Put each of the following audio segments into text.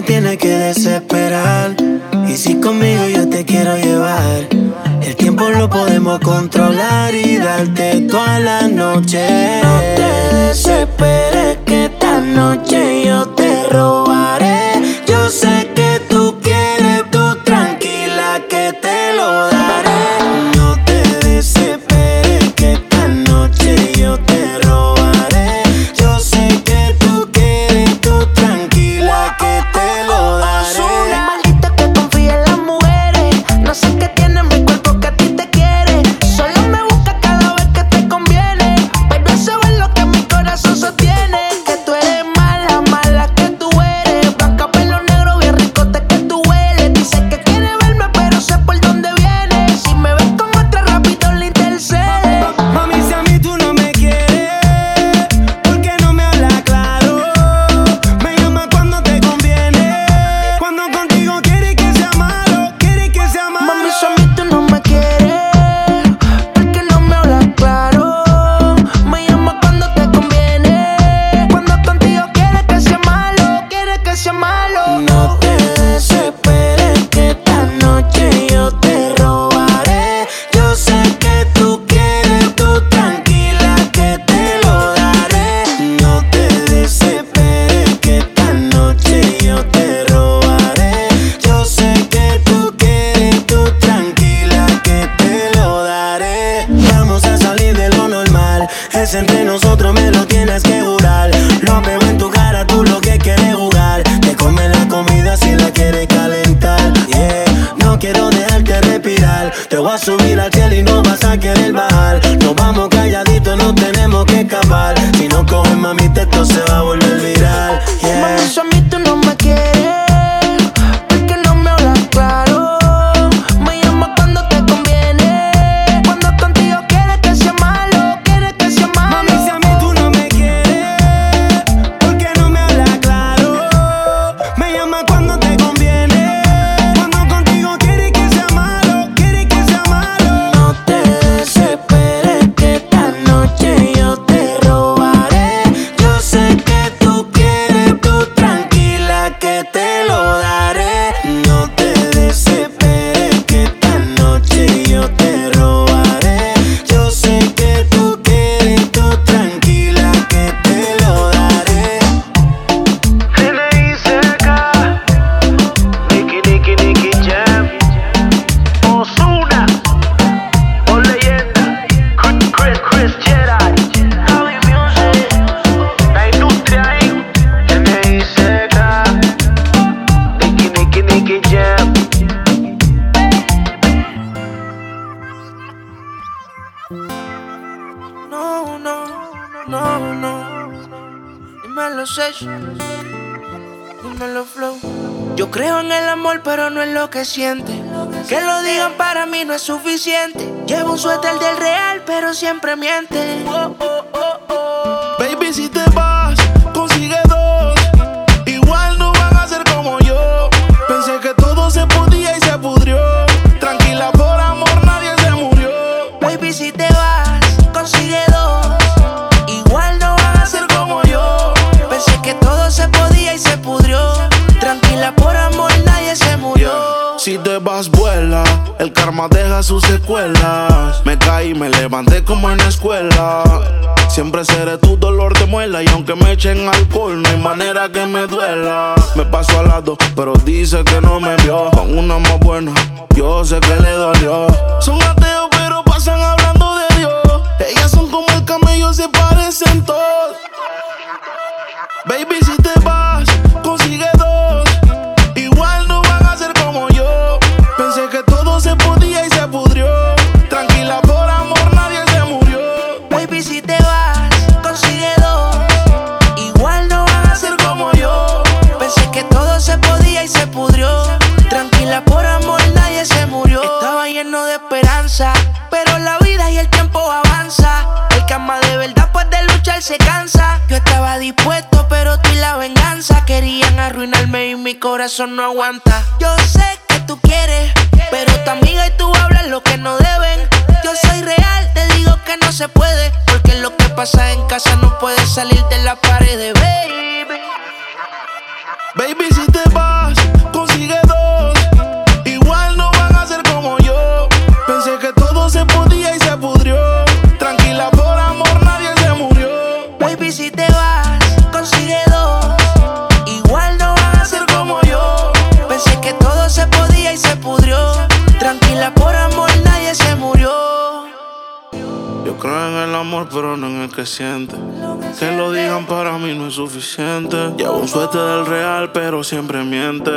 me tiene que desesperar. Y si conmigo yo te quiero llevar, el tiempo lo podemos controlar y darte toda la noche. No te desesperes que esta noche yo te robaré. pero siempre miente. Pero dice que no me vio con una más buena. Yo sé que le dolió. Eso no aguanta. Que. Que lo digan para mí no es suficiente. Llevo un suéter del real, pero siempre miente.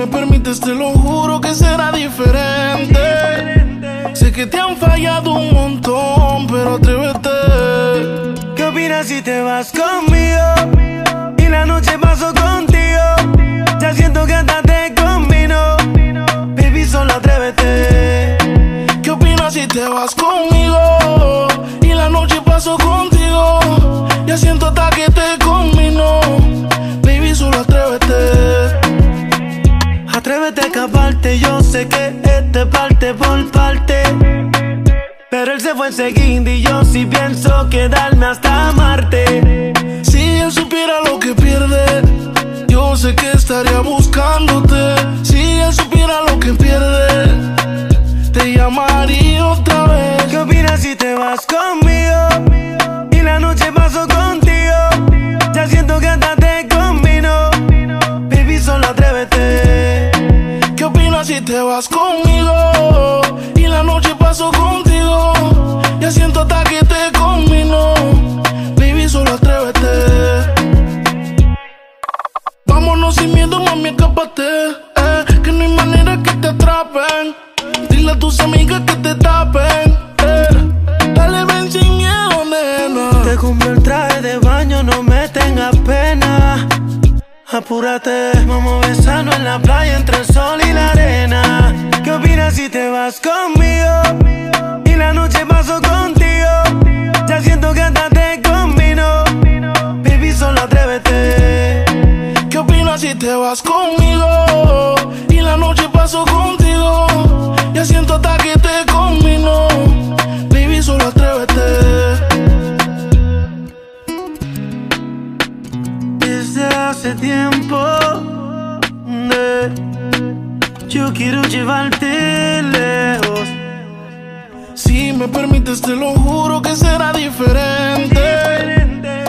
Me permites, te lo juro que será diferente. Sé que te han fallado un montón, pero atrévete. ¿Qué opinas si te vas conmigo? Yo sé que este parte por parte. Pero él se fue enseguida y yo sí pienso quedarme hasta Marte. Si él supiera lo que pierde, yo sé que estaría buscándote. Si él supiera lo que pierde, te llamaría conmigo? Y la noche paso contigo. Ya siento hasta que te combino. Baby, solo atrévete. Vámonos sin miedo, mami, escápate. Eh, que no hay manera que te atrapen. Dile a tus amigas que te tapen. Apúrate, vamos a besarnos en la playa entre el sol y la arena. ¿Qué opinas si te vas conmigo? Y la noche paso contigo. Ya siento que hasta te combino. Baby, solo atrévete. ¿Qué opinas si te vas conmigo? Y la noche paso contigo. Ya siento hasta hace tiempo de- yo quiero llevarte lejos. Si me permites, te lo juro que será diferente.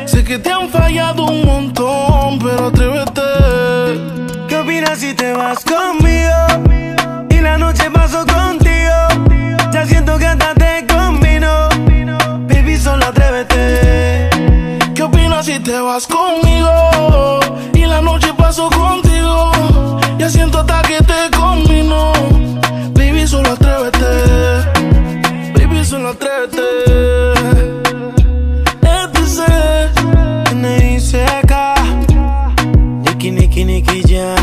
Sé que te han fallado un montón, pero atrévete. ¿Qué opinas si te vas conmigo? Y la noche paso contigo. Ya siento que hasta te combino. Baby, solo atrévete. ¿Qué opinas si te vas conmigo? Siento hasta que te combino. Baby, solo atrévete. Baby, solo atrévete. ETC. N.I.C.K. Nicky, Nicky, Nicky, ya.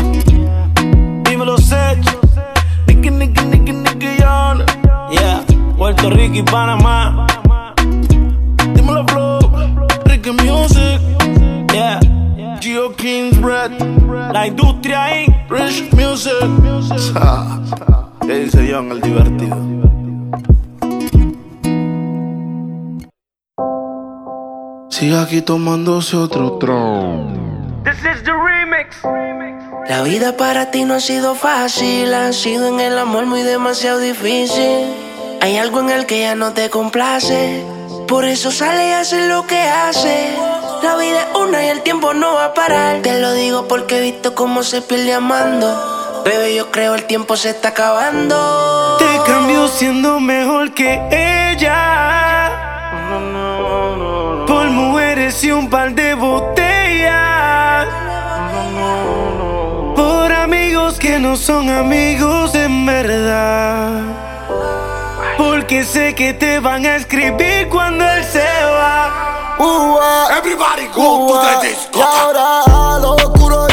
Dímelo, Sech. Nicky, Nicky, Nicky, Nicky, Young. Yeah. Puerto Rico y Panamá. Dímelo, Flow. Ricky Music. Yeah. Geo Kings Bread. La industria ahí. ¿Qué dice Young, el divertido? Sigue aquí tomándose otro tron. La vida para ti no ha sido fácil, ha sido en el amor muy demasiado difícil. Hay algo en el que ya no te complace, por eso sale y hace lo que hace. La vida es una y el tiempo no va a parar. Te lo digo porque he visto cómo se pierde amando. Bebé, yo creo el tiempo se está acabando. Te cambio siendo mejor que ella. Por mujeres y un par de botellas. Por amigos que no son amigos en verdad. Porque sé que te van a escribir cuando él se va. Everybody go to the disco. Y ahora al oscuro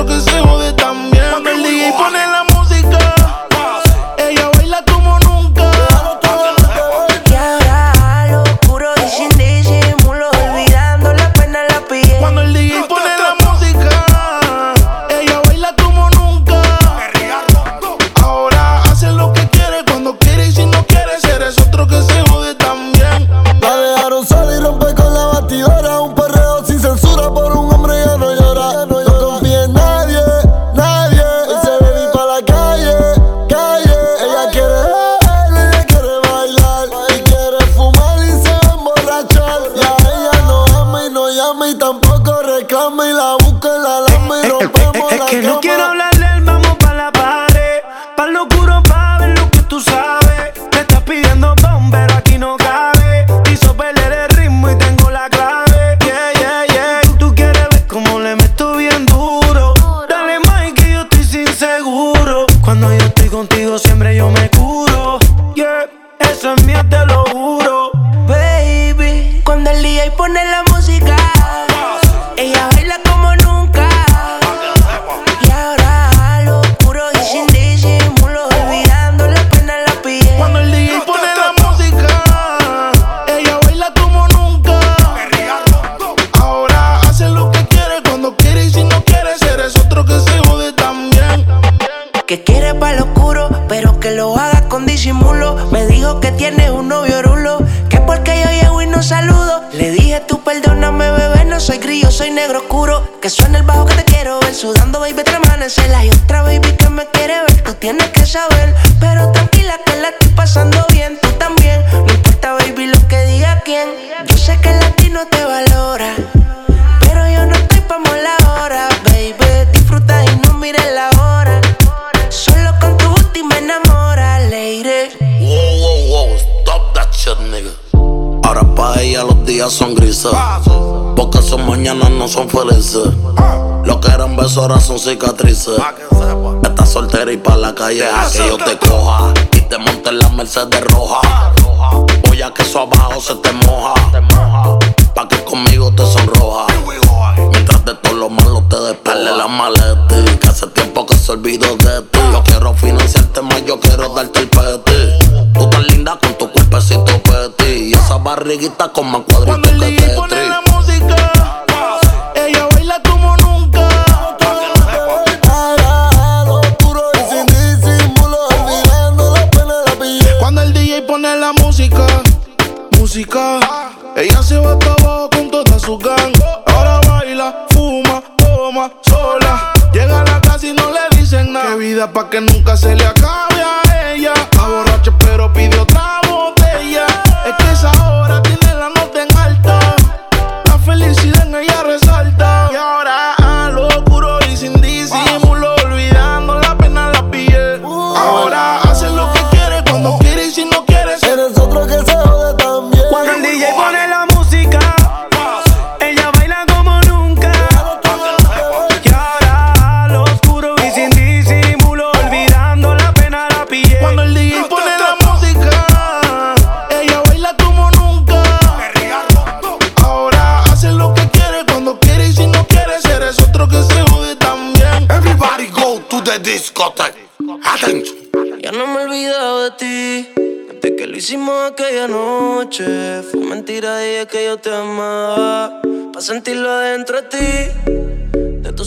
otro que se jode también.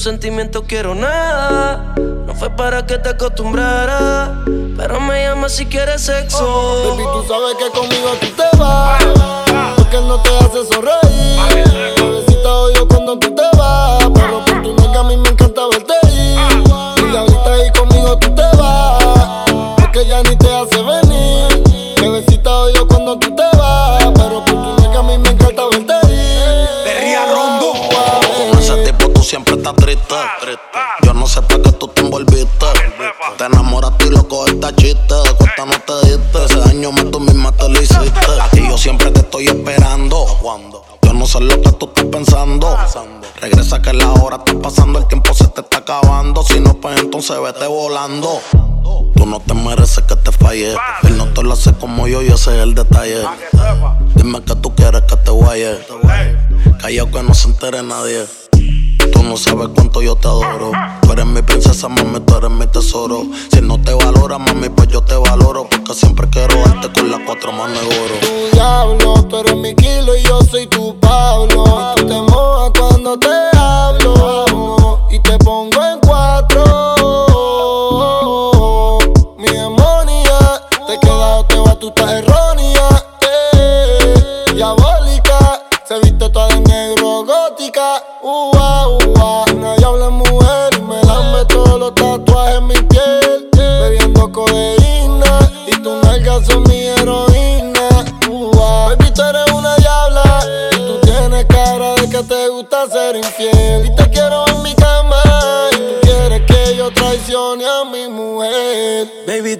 tus sentimientos quiero nada. No fue para que te acostumbrara, pero me llama si quieres sexo. Oh, baby, tú sabes que conmigo tú te vas, porque no te hace sonreír. Bebecita, hoy yo cuando tú te vas, pero por tu que a mí me encanta verte ir. Y ahorita ahí conmigo tú te vas, porque ya ni te hace Te enamoraste y lo cogiste chiste. De cuenta no te diste. Ese daño más tú misma te lo hiciste. Aquí yo siempre te estoy esperando. ¿Cuándo? Yo no sé lo que tú estás pensando. Regresa que la hora está pasando, el tiempo se te está acabando. Si no, pues entonces vete volando. Tú no te mereces que te falle. Él no te lo hace como yo y ese es el detalle. Dime que tú quieres que te guaye. Callao que no se entere nadie. Tú no sabes cuánto yo te adoro. Tú eres mi princesa, mami, tú eres mi tesoro. Si no te valora, mami, pues yo te valoro. Porque siempre quiero darte con las cuatro manos de oro. Tu diablo, tú eres mi kilo y yo soy tu Pablo. Tú te mojas cuando te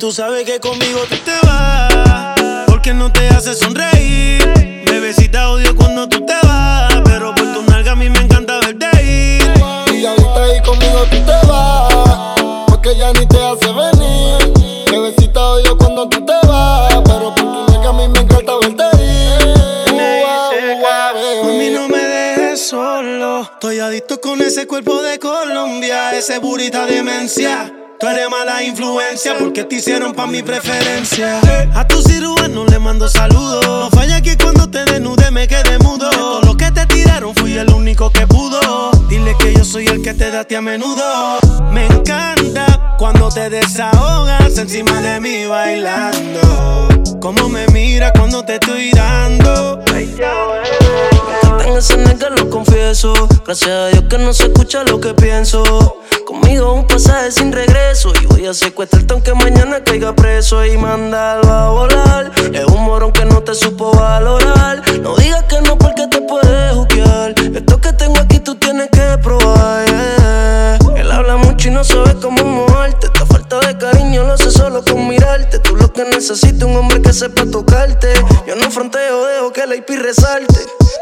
tú sabes que conmigo tú te vas. Porque no te hace sonreír. Bebecita odio cuando tú te vas. Pero por tu nalga a mí me encanta verte ir. Y ahorita ahí conmigo tú te vas, porque ya ni te hace venir. Bebecita odio cuando tú te vas, pero por tu nega a mí me encanta verte ir. Mami, bebé. no me dejes solo. Estoy adicto con ese cuerpo de Colombia, ese burita demencia. Tú eres mala influencia porque te hicieron pa' mi preferencia. A tu cirujano le mando saludos. No falla que cuando te desnude me quede mudo. De todo lo que te tiraron fui el único que pudo. Dile que yo soy el que te da a ti a menudo. Me encanta cuando te desahogas encima de mí bailando. Como me mira cuando te estoy dando. En ese nega lo confieso. Gracias a Dios que no se escucha lo que pienso. Conmigo un pasaje sin regreso. Y voy a secuestrarte aunque mañana caiga preso. Y mandarlo a volar. Es un morón que no te supo valorar. No digas que no porque te puedes juquear. Esto que tengo aquí tú tienes que probar. Él habla mucho y no sabe cómo moverte. De cariño lo sé solo con mirarte. Tú lo que necesitas un hombre que sepa tocarte. Yo no fronteo, dejo que la IP resalte.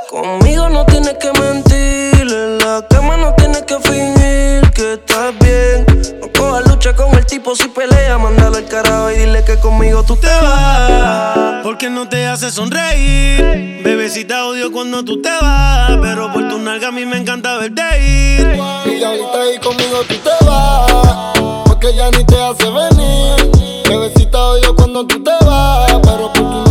Conmigo no tienes que mentir. En la cama no tienes que fingir que estás bien. No cojas lucha con el tipo si pelea. Mándalo al carajo y dile que conmigo tú te vas Porque no te hace sonreír Bebecita odio cuando tú te vas Pero por tu nalga a mí me encanta verte ir Y ahorita ahí conmigo tú te vas, porque ya ni te hace venir. Bebecita odio cuando tú te vas, pero por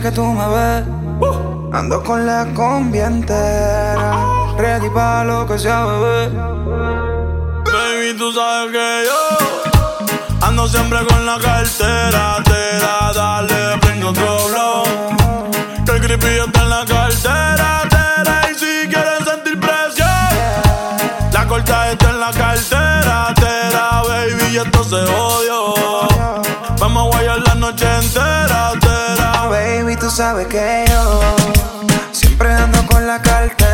Que tú me ves, ando con la combi entera. Ready pa' lo que sea, bebé. Baby, tú sabes que yo ando siempre con la cartera. Te da, dale, prendo otro blow. Que el creepy está en la cartera. tera, Y si quieres sentir presión, la corta está en la cartera. Tera, baby, y esto se odio. Vamos a guayar la noche entera. Tú sabes que yo siempre ando con la cartera.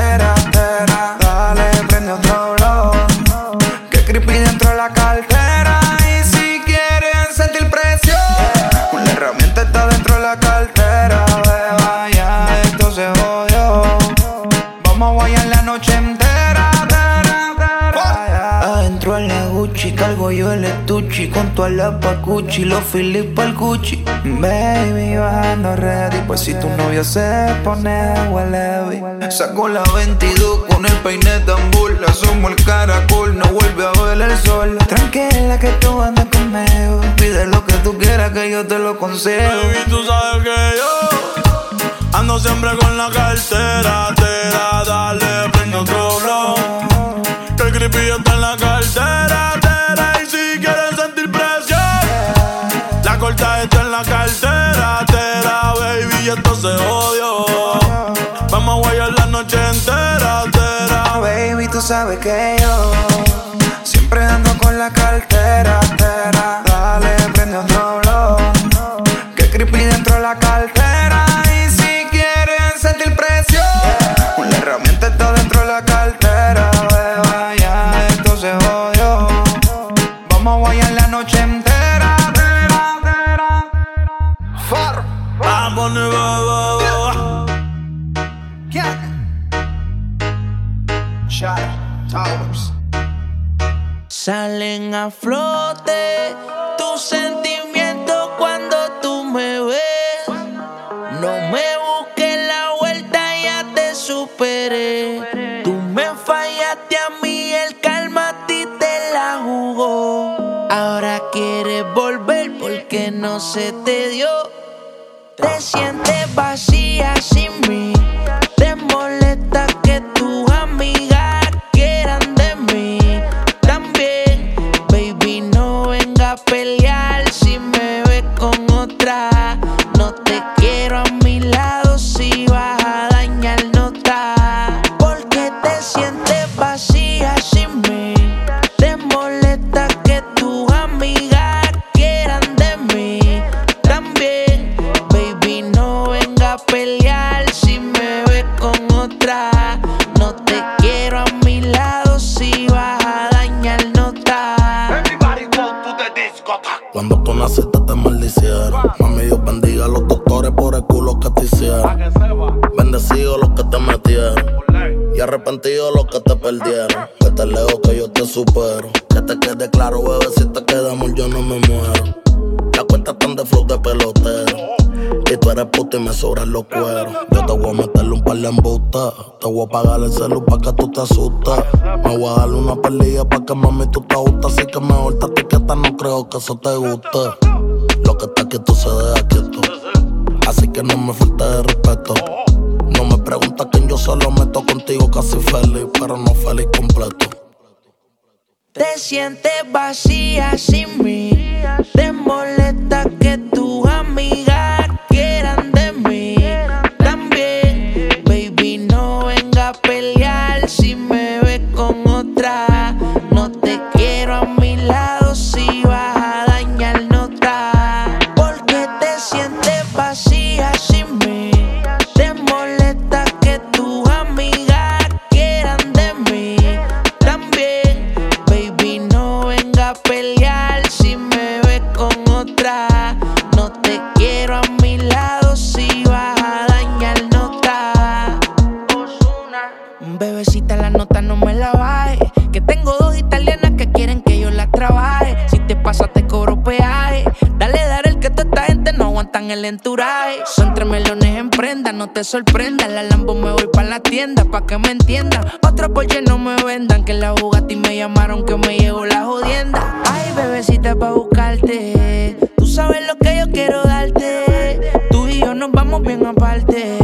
Estuchi Con toda la pacuchi, los Philip al Gucci. Baby, bajando ready Pues si tu novio se pone huele Saco la 22 con el peine tan burla Somos el caracol, no vuelve a ver el sol. Tranquila que tú andas conmigo Pide lo que tú quieras que yo te lo concedo Baby, tú sabes que yo ando siempre con la cartera. Te da, dale, prendo Baby, está en la cartera, está en la cartera, tera, baby, y esto se odio. Vamos a guayar la noche entera, tera. Baby, tú sabes que yo siempre ando con la cartera, tera. A flote tus sentimientos cuando tú me ves. No me busques la vuelta, ya te superé. Tú me fallaste a mí, el calma a ti te la jugó. Ahora quieres volver porque no se te dio. Te sientes vacía sin mí. Y arrepentidos los que te perdieron. Que te leo que yo te supero. Que te quede claro, bebé, si te quedamos yo no me muero. La cuenta están de flow de pelotero. Y tú eres puta y me sobran los cueros. Yo te voy a meterle un par de embustas. Te voy a pagar el celu pa' que tú te asustas. Me voy a darle una pelilla pa' que mami tú te gustas. Así que mejor te etiqueta, no creo que eso te guste. Lo que está quieto se deja quieto. Así que no me falte de respeto. Preguntas quién yo solo meto contigo casi feliz, pero no feliz completo. Te sientes vacía sin mí. Te molesta que tus amigas aguantan el enturaje. Son tres melones en prenda, no te sorprendas. La Lambo me voy pa' la tienda, pa' que me entiendan. Otro Porsche no me vendan. Que la Bugatti me llamaron, que me llegó la jodienda. Ay, bebecita, pa' buscarte. Tú sabes lo que yo quiero darte. Tú y yo nos vamos bien aparte.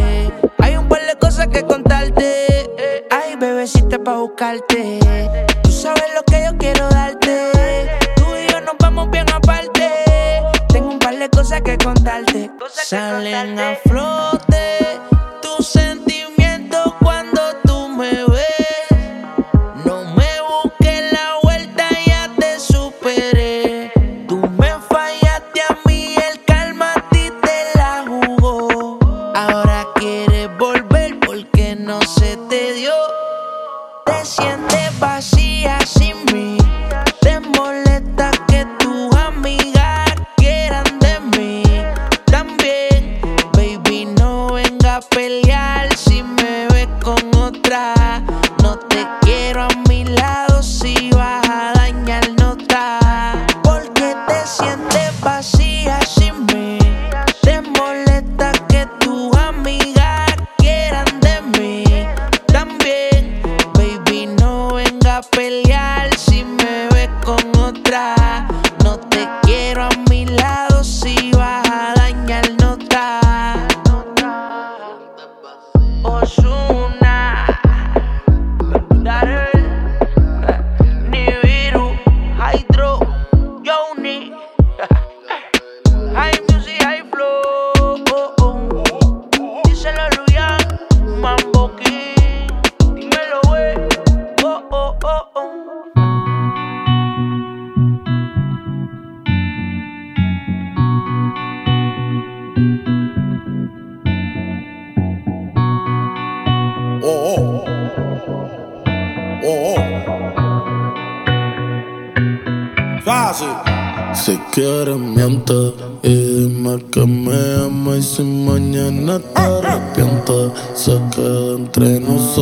Hay un par de cosas que contarte. Ay, bebecita, pa' buscarte. Tú sabes lo que yo quiero darte. Tú y yo nos vamos bien. De cosas que contarte. Salen a flote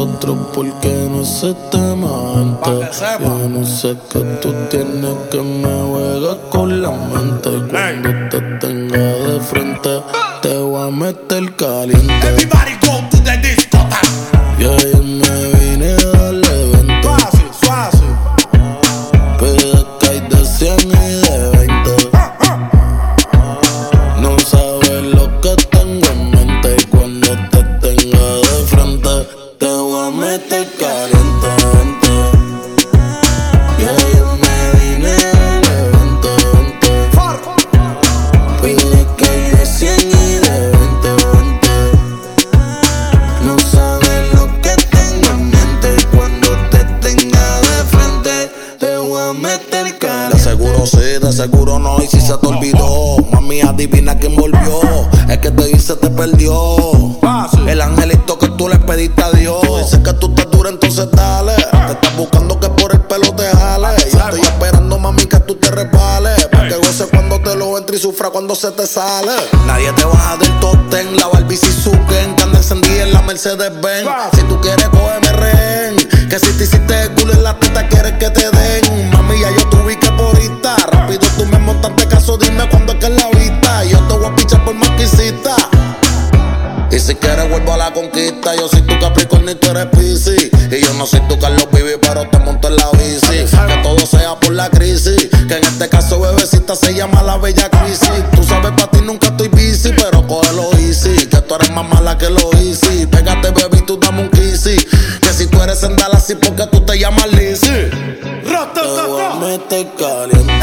nosotros porque no se te gente Yo no sé qué tú tienes que me juegas con la mente. Cuando te tenga de frente te voy a meter caliente mami adivina quién volvió, es que te hice te perdió. El angelito que tú le pediste a Dios, dice que tú estás dura, entonces dale. Te estás buscando que por el pelo te jale. Yo estoy esperando, mami, que tú te resbales. Para que goce cuando te lo entre y sufra cuando se te sale. Nadie te baja del top ten, la Barbie Suzuki, que anda encendida en la Mercedes Benz. Si tú quieres, cógeme rehén. Que si te hiciste el culo en la teta, quieres que te den. Mami, ya yo te ubiqué por ahorita. Rápido tú me montaste caso, dime cuándo si quieres vuelvo a la conquista. Yo soy tu Capricornio y tú eres Piscis Y yo no soy tu Carlos Vivi pero te monto en la bici. Que todo sea por la crisis. Que en este caso bebecita se llama la bella crisis Tú sabes para ti nunca estoy busy Pero cógelo easy. Que tú eres más mala que lo easy. Pégate baby tú dame un kissy. Que si tú eres sendal así porque tú te llamas Lizzy Te voy a meter caliente.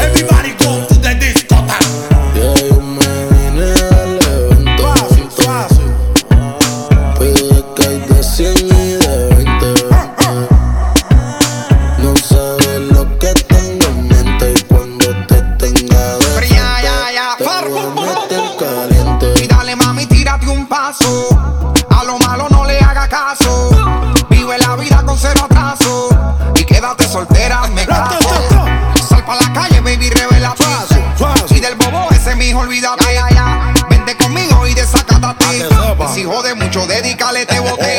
Si jode mucho, dedícale este bote.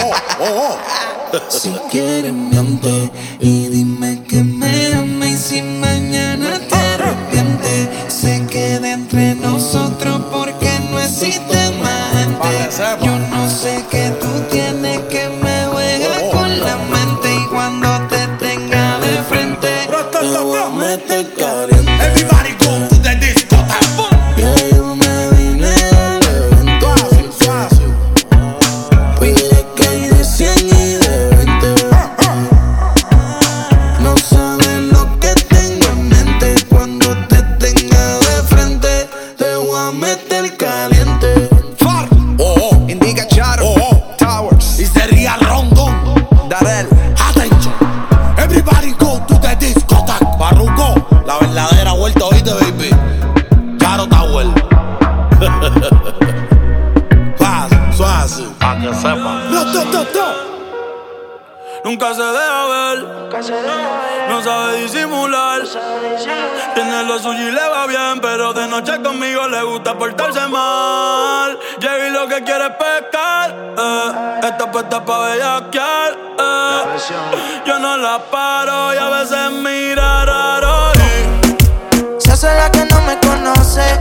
Lo suyo y le va bien, pero de noche conmigo le gusta portarse mal. Llega y lo que quiere es pescar, eh. Está puesta pa' bellaquear, eh. Yo no la paro y a veces mira raro. y Se hace la que no me conoce.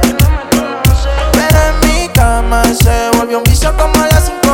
Pero en mi cama se volvió un vicio como a las 5.12.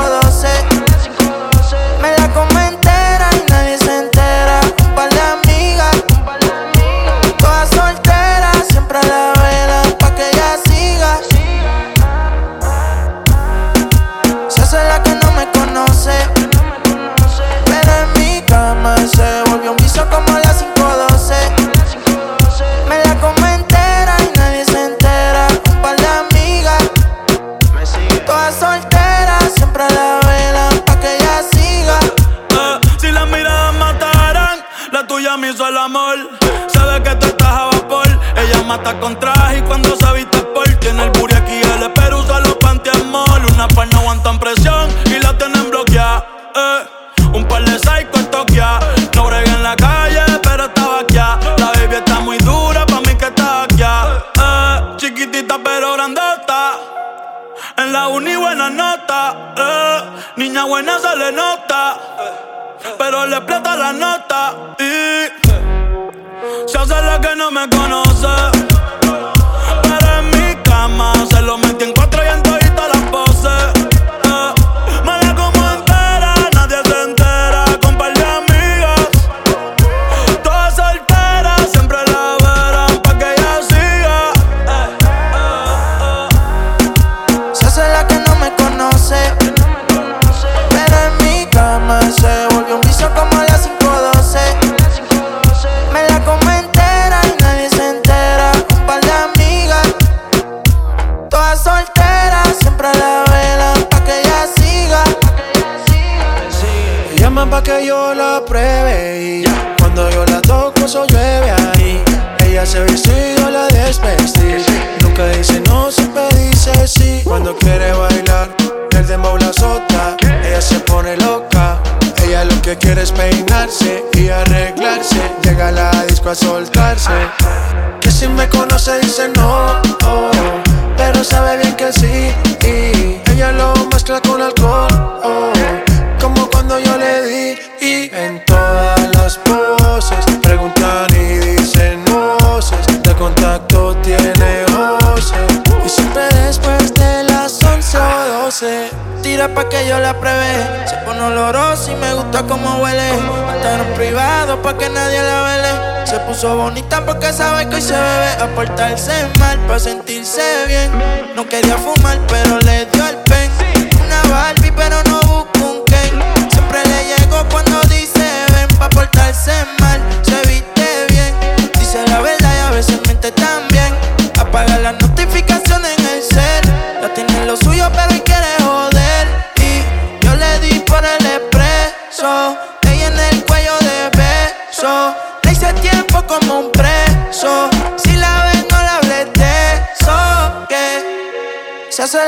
puso bonita porque sabe que hoy se bebe. A portarse mal pa' sentirse bien. No quería fumar, pero le dio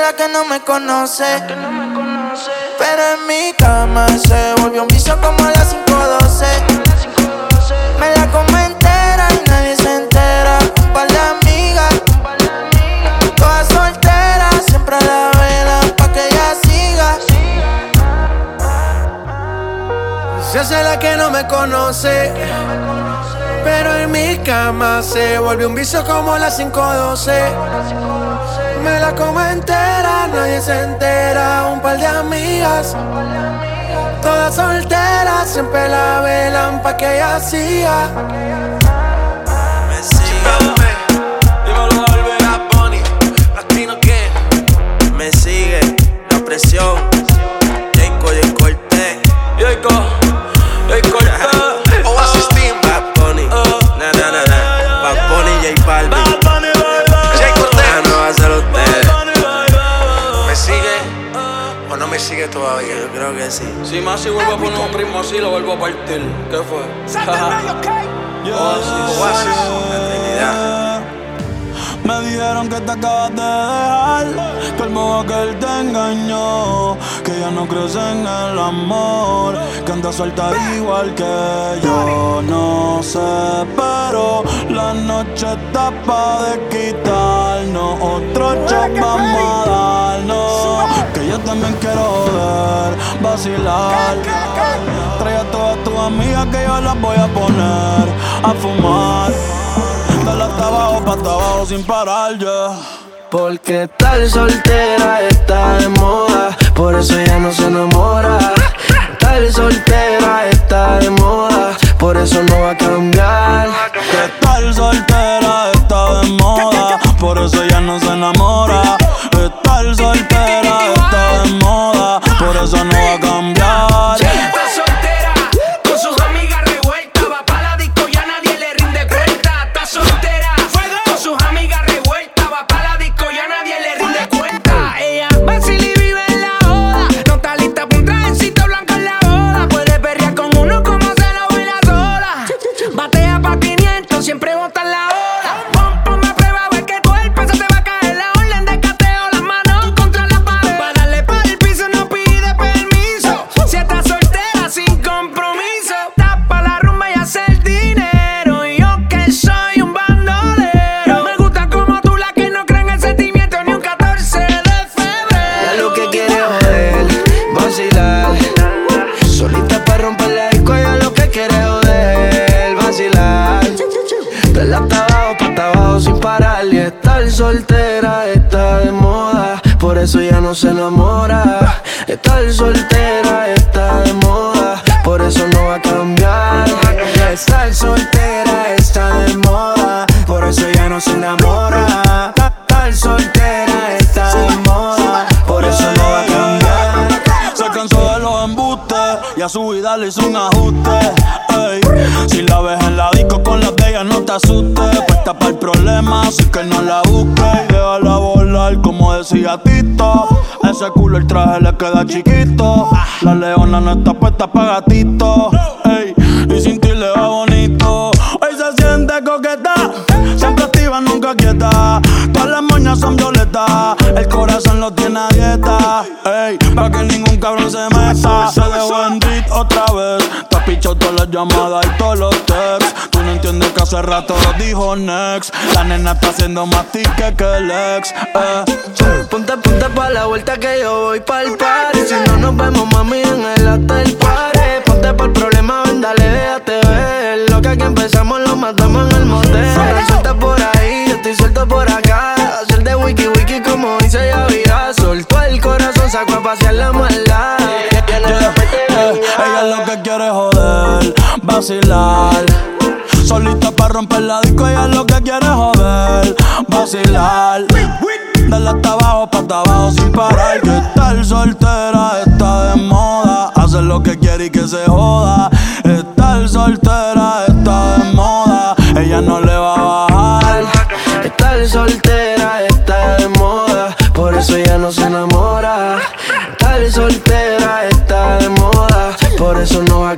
la que no me conoce. Pero en mi cama se volvió un vicio como a las 5.12. Me la como entera y nadie se entera. Un par de amigas, todas solteras, siempre la velan pa' que ella siga. Se hace la que no me conoce. Pero en mi cama se volvió un vicio como las 512. Me la como entera, nadie se entera. Un par de amigas, todas solteras, siempre la velan pa' que ella siga. Me sigue. Dímelo, Bunny, Latino King. Me sigue la presión. Jayco y Cortés. Yoico, sigue todavía? Yo creo que sí. Si más si vuelvo a poner un ritmo así, lo vuelvo a partir. ¿Qué fue? Oasis. Oasis. La Trinidad. Me dijeron que te acabas de dejar, que el modo aquel te engañó, que ya no crees en el amor, que andas suelta igual que yo. No sé, pero la noche está pa' de quitarnos, otro shot vamos a darnos, que también quiero ver, vacilar. Trae a todas tus amigas que yo las voy a poner a fumar. Dale hasta abajo, pa' hasta abajo sin parar, ya. Porque estar soltera está de moda, por eso ya no se enamora. Estar soltera está de moda, por eso no va a cambiar. Que estar soltera está de moda, por eso ya no se enamora. Estar soltera eso no va a cambiar. soltera está de moda, por eso ya no se enamora. Estar soltera El traje le queda chiquito. La leona no está puesta para gatito. ey. Y sin ti le va bonito. Hoy se siente coqueta, siempre activa, nunca quieta. Todas las moñas son violetas, el corazón lo tiene a dieta. Ey, pa' que ningún cabrón se meta. Se dejó en beat otra vez. Te has pichado todas las llamadas y todos los texts. Tú no entiendes que hace rato dijo next. La nena está haciendo más tique que el ex. Eh. Vuelta que yo voy pa'l party. Si no nos vemos, mami, en el hotel party. Ponte por el problema, ven, dale, déjate ver. Lo que aquí empezamos lo matamos en el motel. Suelta por ahí, yo estoy suelto por acá. Hacer de wiki wiki como dice ya vida. Soltó el corazón, sacó a pasear la maldad. Eh, ella lo que quiere es joder, vacilar. Solita para romper la disco, ella lo que quiere es joder, vacilar. Dale hasta abajo, pa' hasta abajo sin parar. Que estar soltera está de moda. Hacer lo que quiere y que se joda. Estar soltera está de moda. Ella no le va a bajar. Estar soltera está de moda, por eso ya no se enamora. Estar soltera está de moda, por eso no va a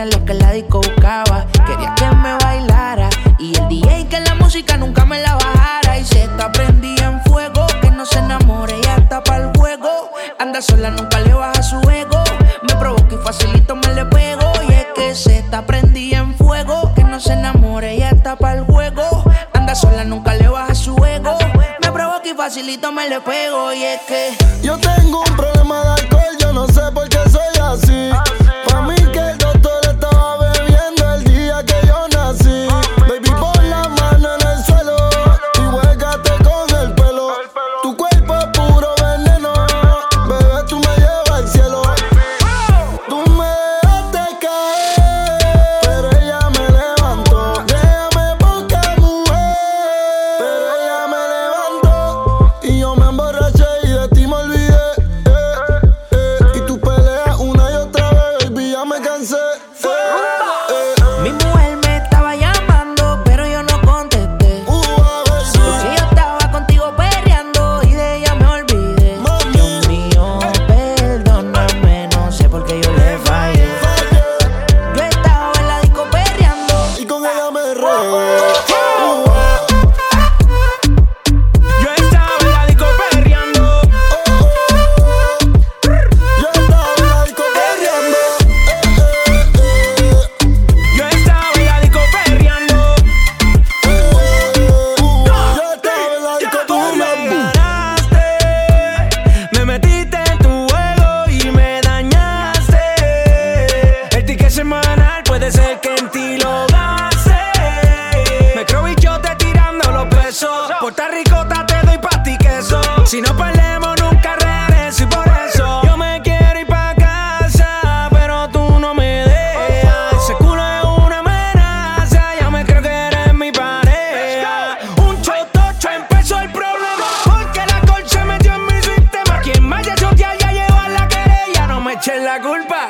tenía lo que la disco buscaba. Quería que me bailara y el DJ que la música nunca me la bajara. Y se está prendida en fuego, que no se enamore y hasta para el juego. Anda sola, nunca le baja su ego. Me provoca y facilito me le pego. Y es que se está prendida en fuego, que no se enamore y hasta para el juego. Anda sola, nunca le baja su ego. Me provoca y facilito me le pego. Y es que yo tengo un problema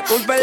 la culpa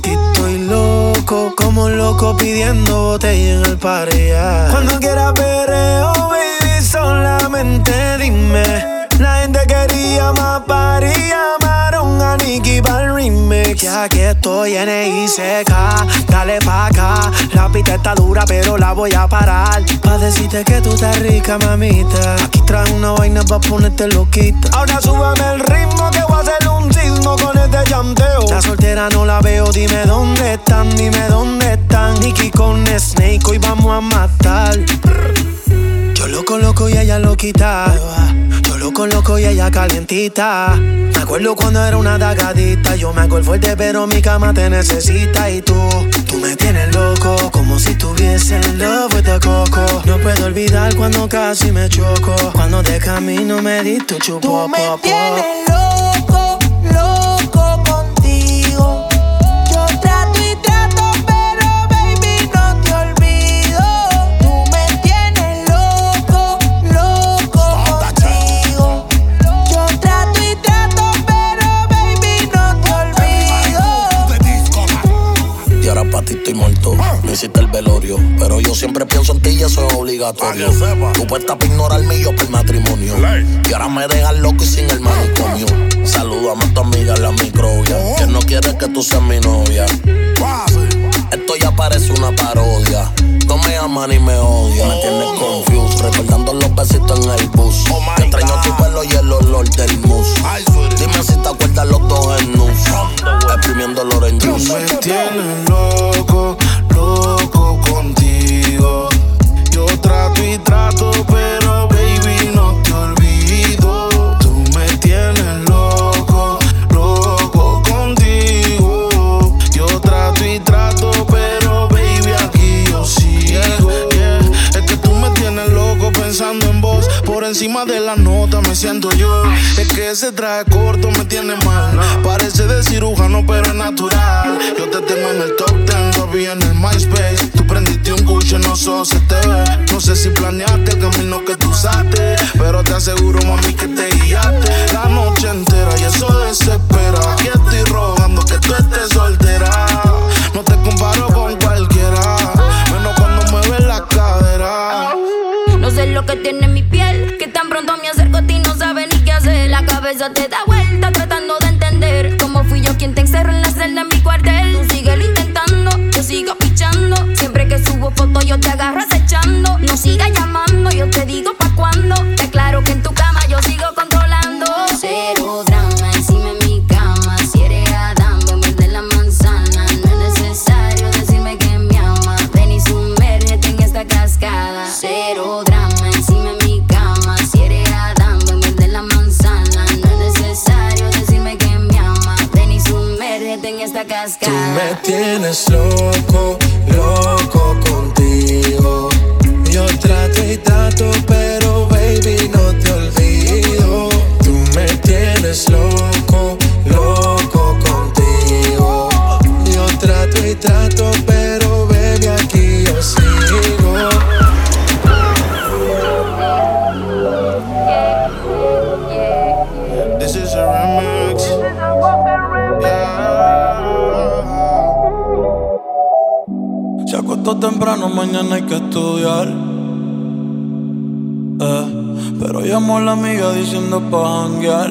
ti estoy loco, como loco pidiendo botella en el pareja. Cuando quieras perreo, baby, solamente dime. La gente quería más party, Nicky para el remix. Ya que estoy en ICK, dale pa' acá. La pista está dura, pero la voy a parar. Pa' decirte que tú estás rica, mamita. Aquí trae una vaina pa' ponerte loquita. Ahora súbame el ritmo que voy a hacer un sismo con este llanteo. La soltera no la veo, dime dónde están, dime dónde están. Nicky con Snake, hoy vamos a matar. Yo lo coloco y ella lo quita. Yo lo coloco y ella calientita. Me acuerdo cuando era una dagadita. Yo me hago el fuerte, pero mi cama te necesita. Y tú, tú me tienes loco. Como si tuviese en love with the coco. No puedo olvidar cuando casi me choco. Cuando de camino me di tu chupo. Tú me po, po. tienes loco, loco ti estoy muerto. No hiciste el velorio. Pero yo siempre pienso en ti y eso es obligatorio. Tú puestas para ignorarme y yo por matrimonio. Y ahora me dejas loco y sin el manicomio. Salúdame a tu amiga la microbia. Que no quiere que tú seas mi novia. Esto ya parece una parodia. No me aman ni me odian. Me tienes confused. Recordando los besitos en el bus. Te extraño tu pelo y el olor del mousse. Dime si te acuerdas los dos en nus. Exprimiendo el orange juice. me tienes loco, loco contigo. Yo trato y trato, pero encima de la nota me siento yo. Es que ese traje corto me tiene mal. Parece de cirujano, pero es natural. Yo te tengo en el top 10, todavía en el MySpace. Tú prendiste un cucho, no sos se te ve. No sé si planeaste el camino que tú usaste. Pero te aseguro, mami, que te guiaste. La noche entera y eso desespera. Aquí estoy rogando que tú estés soltera. No te comparo con cualquiera. Menos cuando mueves la cadera. No sé lo que tiene mi Te da vuelta tratando de entender cómo fui yo quien te encerró en la celda en mi cuartel. Tú síguelo intentando, yo sigo pichando. Siempre que subo fotos yo te agarro tienes loco, temprano, mañana hay que estudiar. Eh, pero llamó a la amiga diciendo pa' janguear.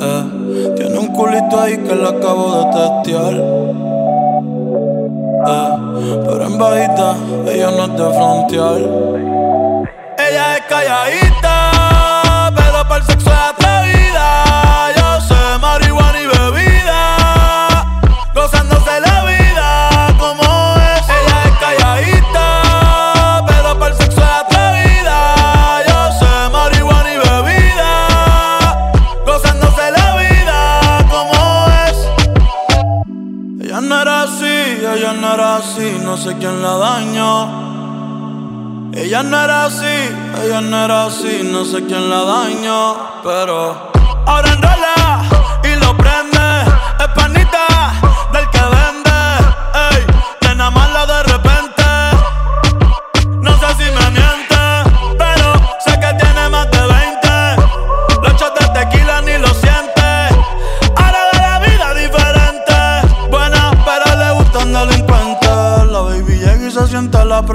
Eh, tiene un culito ahí que le acabo de testear. Eh, pero en bajita, ella no es de frontear. Ella es calladita, no sé quién la dañó. Ella no era así, ella no era así, no sé quién la dañó, pero ahora enrola y lo prende, es panita del que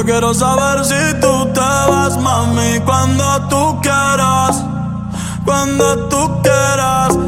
yo quiero saber si tú te vas, mami, cuando tú quieras, cuando tú quieras,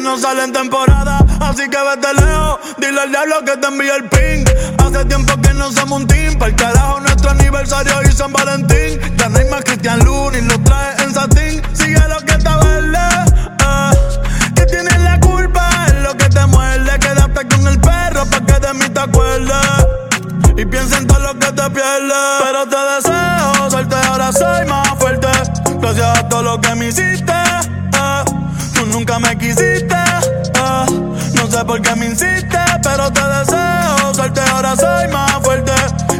no sale en temporada Así que vete lejos, dile al diablo que te envíe el ping Hace tiempo que no somos un team Para el carajo nuestro aniversario y San Valentín Ya no hay más Cristian Luna y lo trae en satín Sigue lo que está verde eh. Tienes la culpa, es lo que te muerde. Quédate con el perro pa' que de mí te acuerdes. Y piensa en todo lo que te pierdes. Pero te deseo suerte, ahora soy más fuerte. Gracias a todo lo que me hiciste. Nunca me quisiste. eh. No sé por qué me insistes, pero te deseo suerte, ahora soy más fuerte.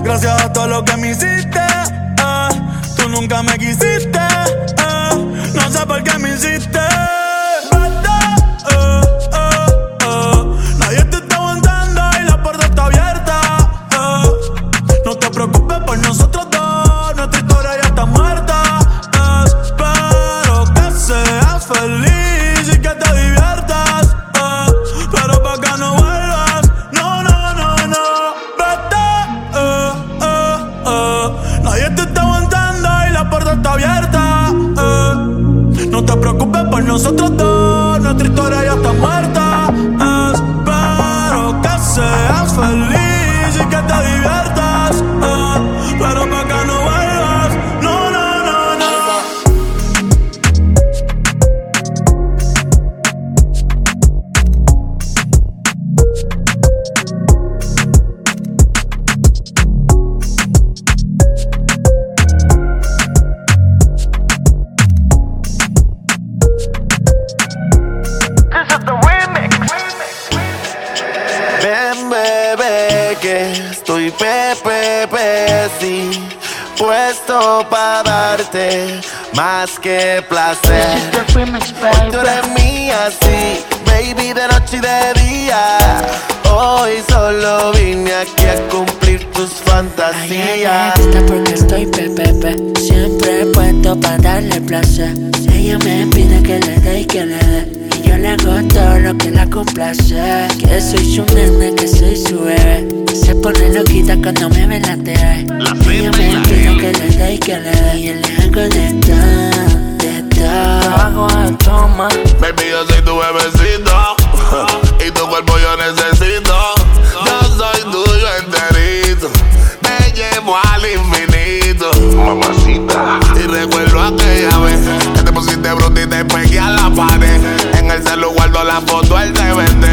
Gracias a todo lo que me hiciste. eh. Tú nunca me quisiste. eh. No sé por qué me eh. Nadie te está aguantando y la puerta está abierta. No te preocupes por nosotros nosotros dos, más que placer. Hoy tú eres mía, sí, baby, de noche y de día. Hoy solo vine aquí a cumplir tus fantasías. gusta porque estoy pepepe Siempre puesto para darle placer. Ella me pide que le dé y que le dé Y yo le hago todo lo que la complace. Que soy su nene, que soy su bebé. Se pone loquita cuando me ve la TV Ella me pide que le dé y que le dé Y yo le hago de todo, toma Baby, yo soy tu bebecito. Y tu cuerpo yo necesito. Yo soy tuyo enterito. Te llevo al infinito. Mamacita. Y recuerdo aquella vez Que te pusiste bruta y te pegué a la pared. En el celular guardo la foto, él te vende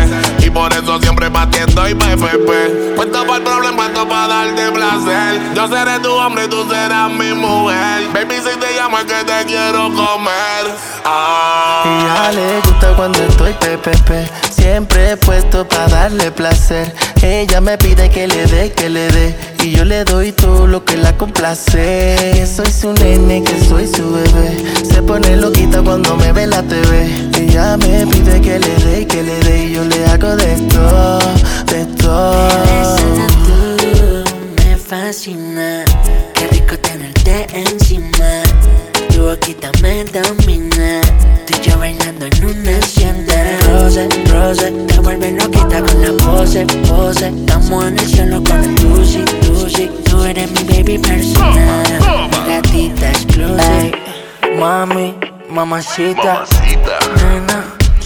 por eso siempre batiendo y PPP Puesto para el problema, puesto para darte placer. Yo seré tu hombre y tú serás mi mujer. Baby, si te llamo es que te quiero comer. Ah. Ella le gusta cuando estoy pepepe Siempre puesto para darle placer. Ella me pide que le dé, que le dé Y yo le doy todo lo que la complace. Que soy su nene, que soy su bebé. Se pone loquita cuando me ve la TV Ella me pide que le dé, y que le dé. Y yo le hago de todo, de todo. Tú me fascina. Qué rico tenerte encima. Tu boquita me domina. Tú y yo bailando en una hacienda. Rose, rose, te vuelve loquita con la pose, pose. Estamos en el cielo con el Lucy, Lucy. Tú eres mi baby personal. Mi gatita exclusive. Mami, mamacita. Nena,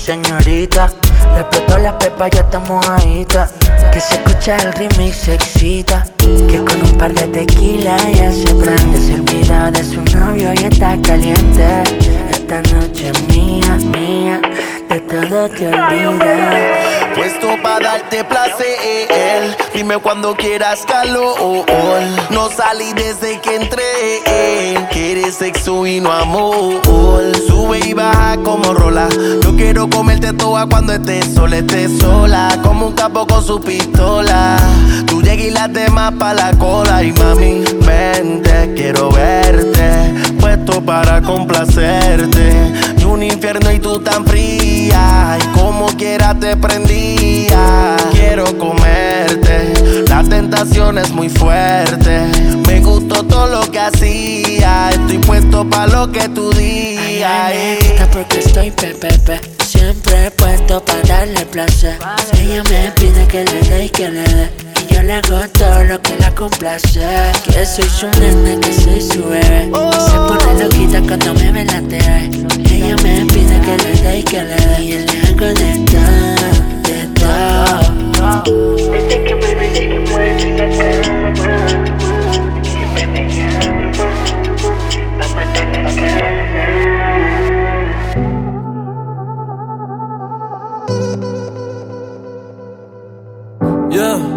señorita. Le explotó la pepa, ya estamos ahí. Que se escucha el remix, se excita. Que con un par de tequila ya se prende. Se olvida de su novio y está caliente. Esta noche es mía, mía. De todo te olvidas. Puesto para darte placer. Dime cuando quieras calor. No salí desde que entré. Quieres sexo y no amor. Sube y baja como rola. Yo quiero comerte toda cuando estés sola, estés sola. Como un capo con su pistola. Tú llegas y las demás pa' la cola. Y mami, vente, quiero verte. Puesto para complacerte. Y un infierno y tú tan Y como quiera te prendía. Quiero comerte. La tentación es muy fuerte. Me gustó todo lo que hacía. Estoy puesto pa' lo que tú digas. Porque estoy pepepe. Siempre puesto para darle placer. Ella me pide que le dé y que le dé. Yo le hago todo lo que la complace. Que soy su nena, que soy su bebé. Y se pone loquita cuando me ve la TV. Ella me pide que le dé y que le dé. Y yo le hago de todo, de todo. Que me. Yeah,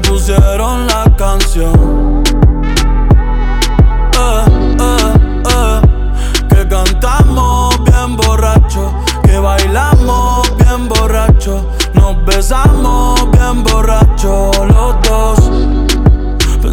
Pusieron la canción. Eh, eh, eh, que cantamos bien borracho, que bailamos bien borracho, nos besamos bien borracho los dos.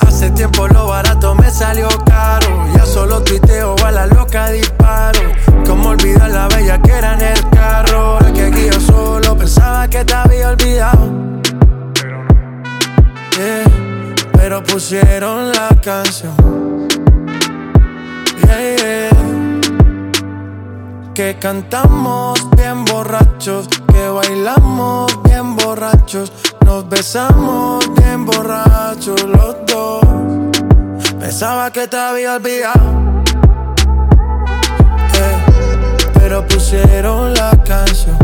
Hace tiempo lo barato me salió caro. Ya solo tuiteo a la loca disparo. Como olvidar la bella que era en el carro. Ahora que aquí yo solo pensaba que te había olvidado. Yeah, pero pusieron la canción. Yeah. Que cantamos bien borrachos, que bailamos bien borrachos, nos besamos bien borrachos los. Pensaba que te había olvidado, eh, pero pusieron la canción.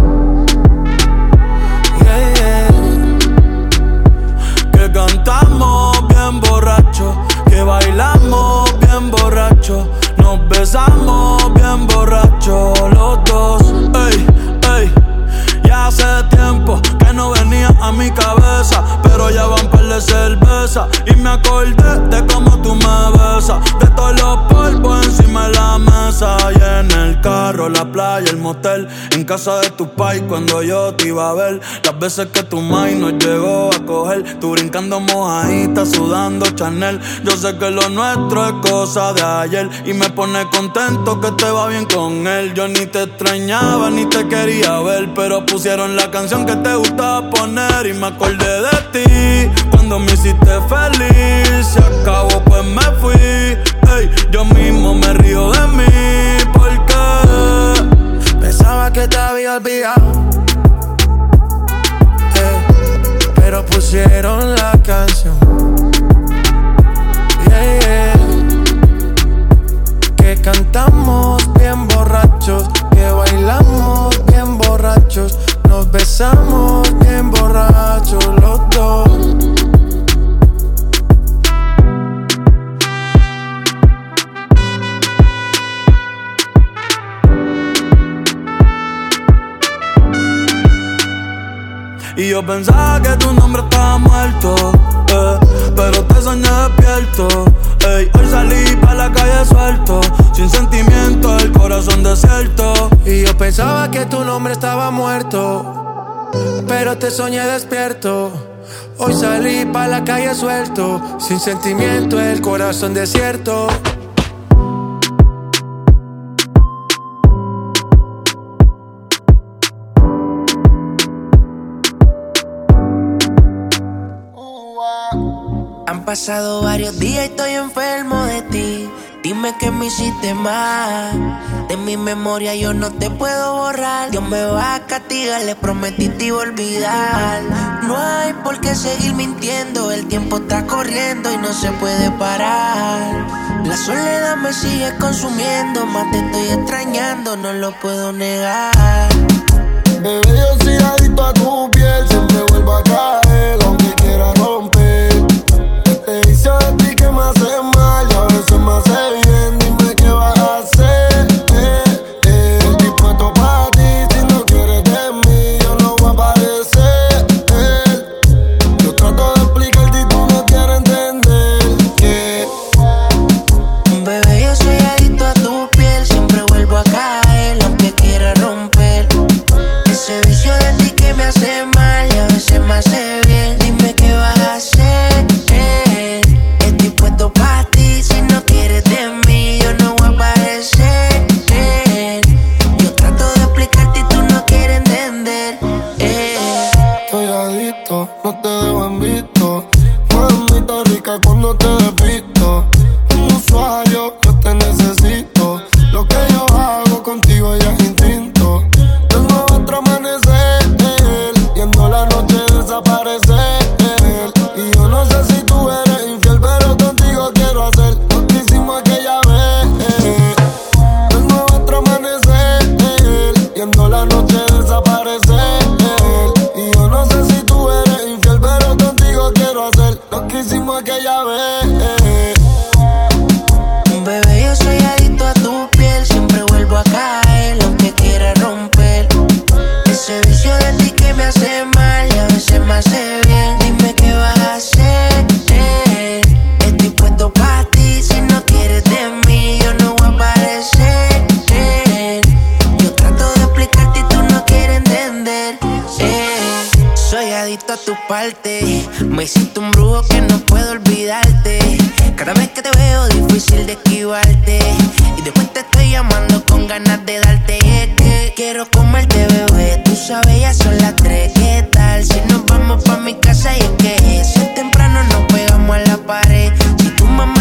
Que cantamos bien borracho, que bailamos bien borracho, nos besamos bien borracho los dos. Ey, ey, ya hace tiempo no venía a mi cabeza, pero ya van par de cerveza. Y me acordé de cómo tú me besas, de todos los polvos encima de la mesa. Y en el carro, la playa, el motel, en casa de tu pai cuando yo te iba a ver, las veces que tu mai nos llegó a coger, tú brincando mojadita, sudando Chanel, yo sé que lo nuestro es cosa de ayer y me pone contento que te va bien con él, yo ni te extrañaba ni te quería ver, pero pusieron la canción que te gustaba poner y me acordé de ti cuando me hiciste feliz, se acabó pues me fui, ey, yo mismo me río de mí porque Pensaba que te había olvidado. Eh, pero pusieron la canción. Yeah. Que cantamos bien borrachos, que bailamos bien borrachos, nos besamos bien borrachos los dos. Y yo pensaba que tu nombre estaba muerto, eh, pero te soñé despierto. Hoy salí pa' la calle suelto, sin sentimiento, el corazón desierto. Y yo pensaba que tu nombre estaba muerto, pero te soñé despierto. Hoy salí pa' la calle suelto, sin sentimiento, el corazón desierto. Han pasado varios días y estoy enfermo de ti. Dime que me hiciste mal. De mi memoria yo no te puedo borrar. Dios me va a castigar, le prometí te iba a olvidar. No hay por qué seguir mintiendo. El tiempo está corriendo y no se puede parar. La soledad me sigue consumiendo. Más te estoy extrañando, no lo puedo negar. Bebé, yo sí Me siento un brujo que no puedo olvidarte. Cada vez que te veo, difícil de esquivarte. Y después te estoy llamando con ganas de darte. Este. Quiero comerte, bebé. Tú sabes, ya son las tres. ¿Qué tal si nos vamos pa' mi casa? Y es que eso es temprano, nos pegamos a la pared. Si tu mamá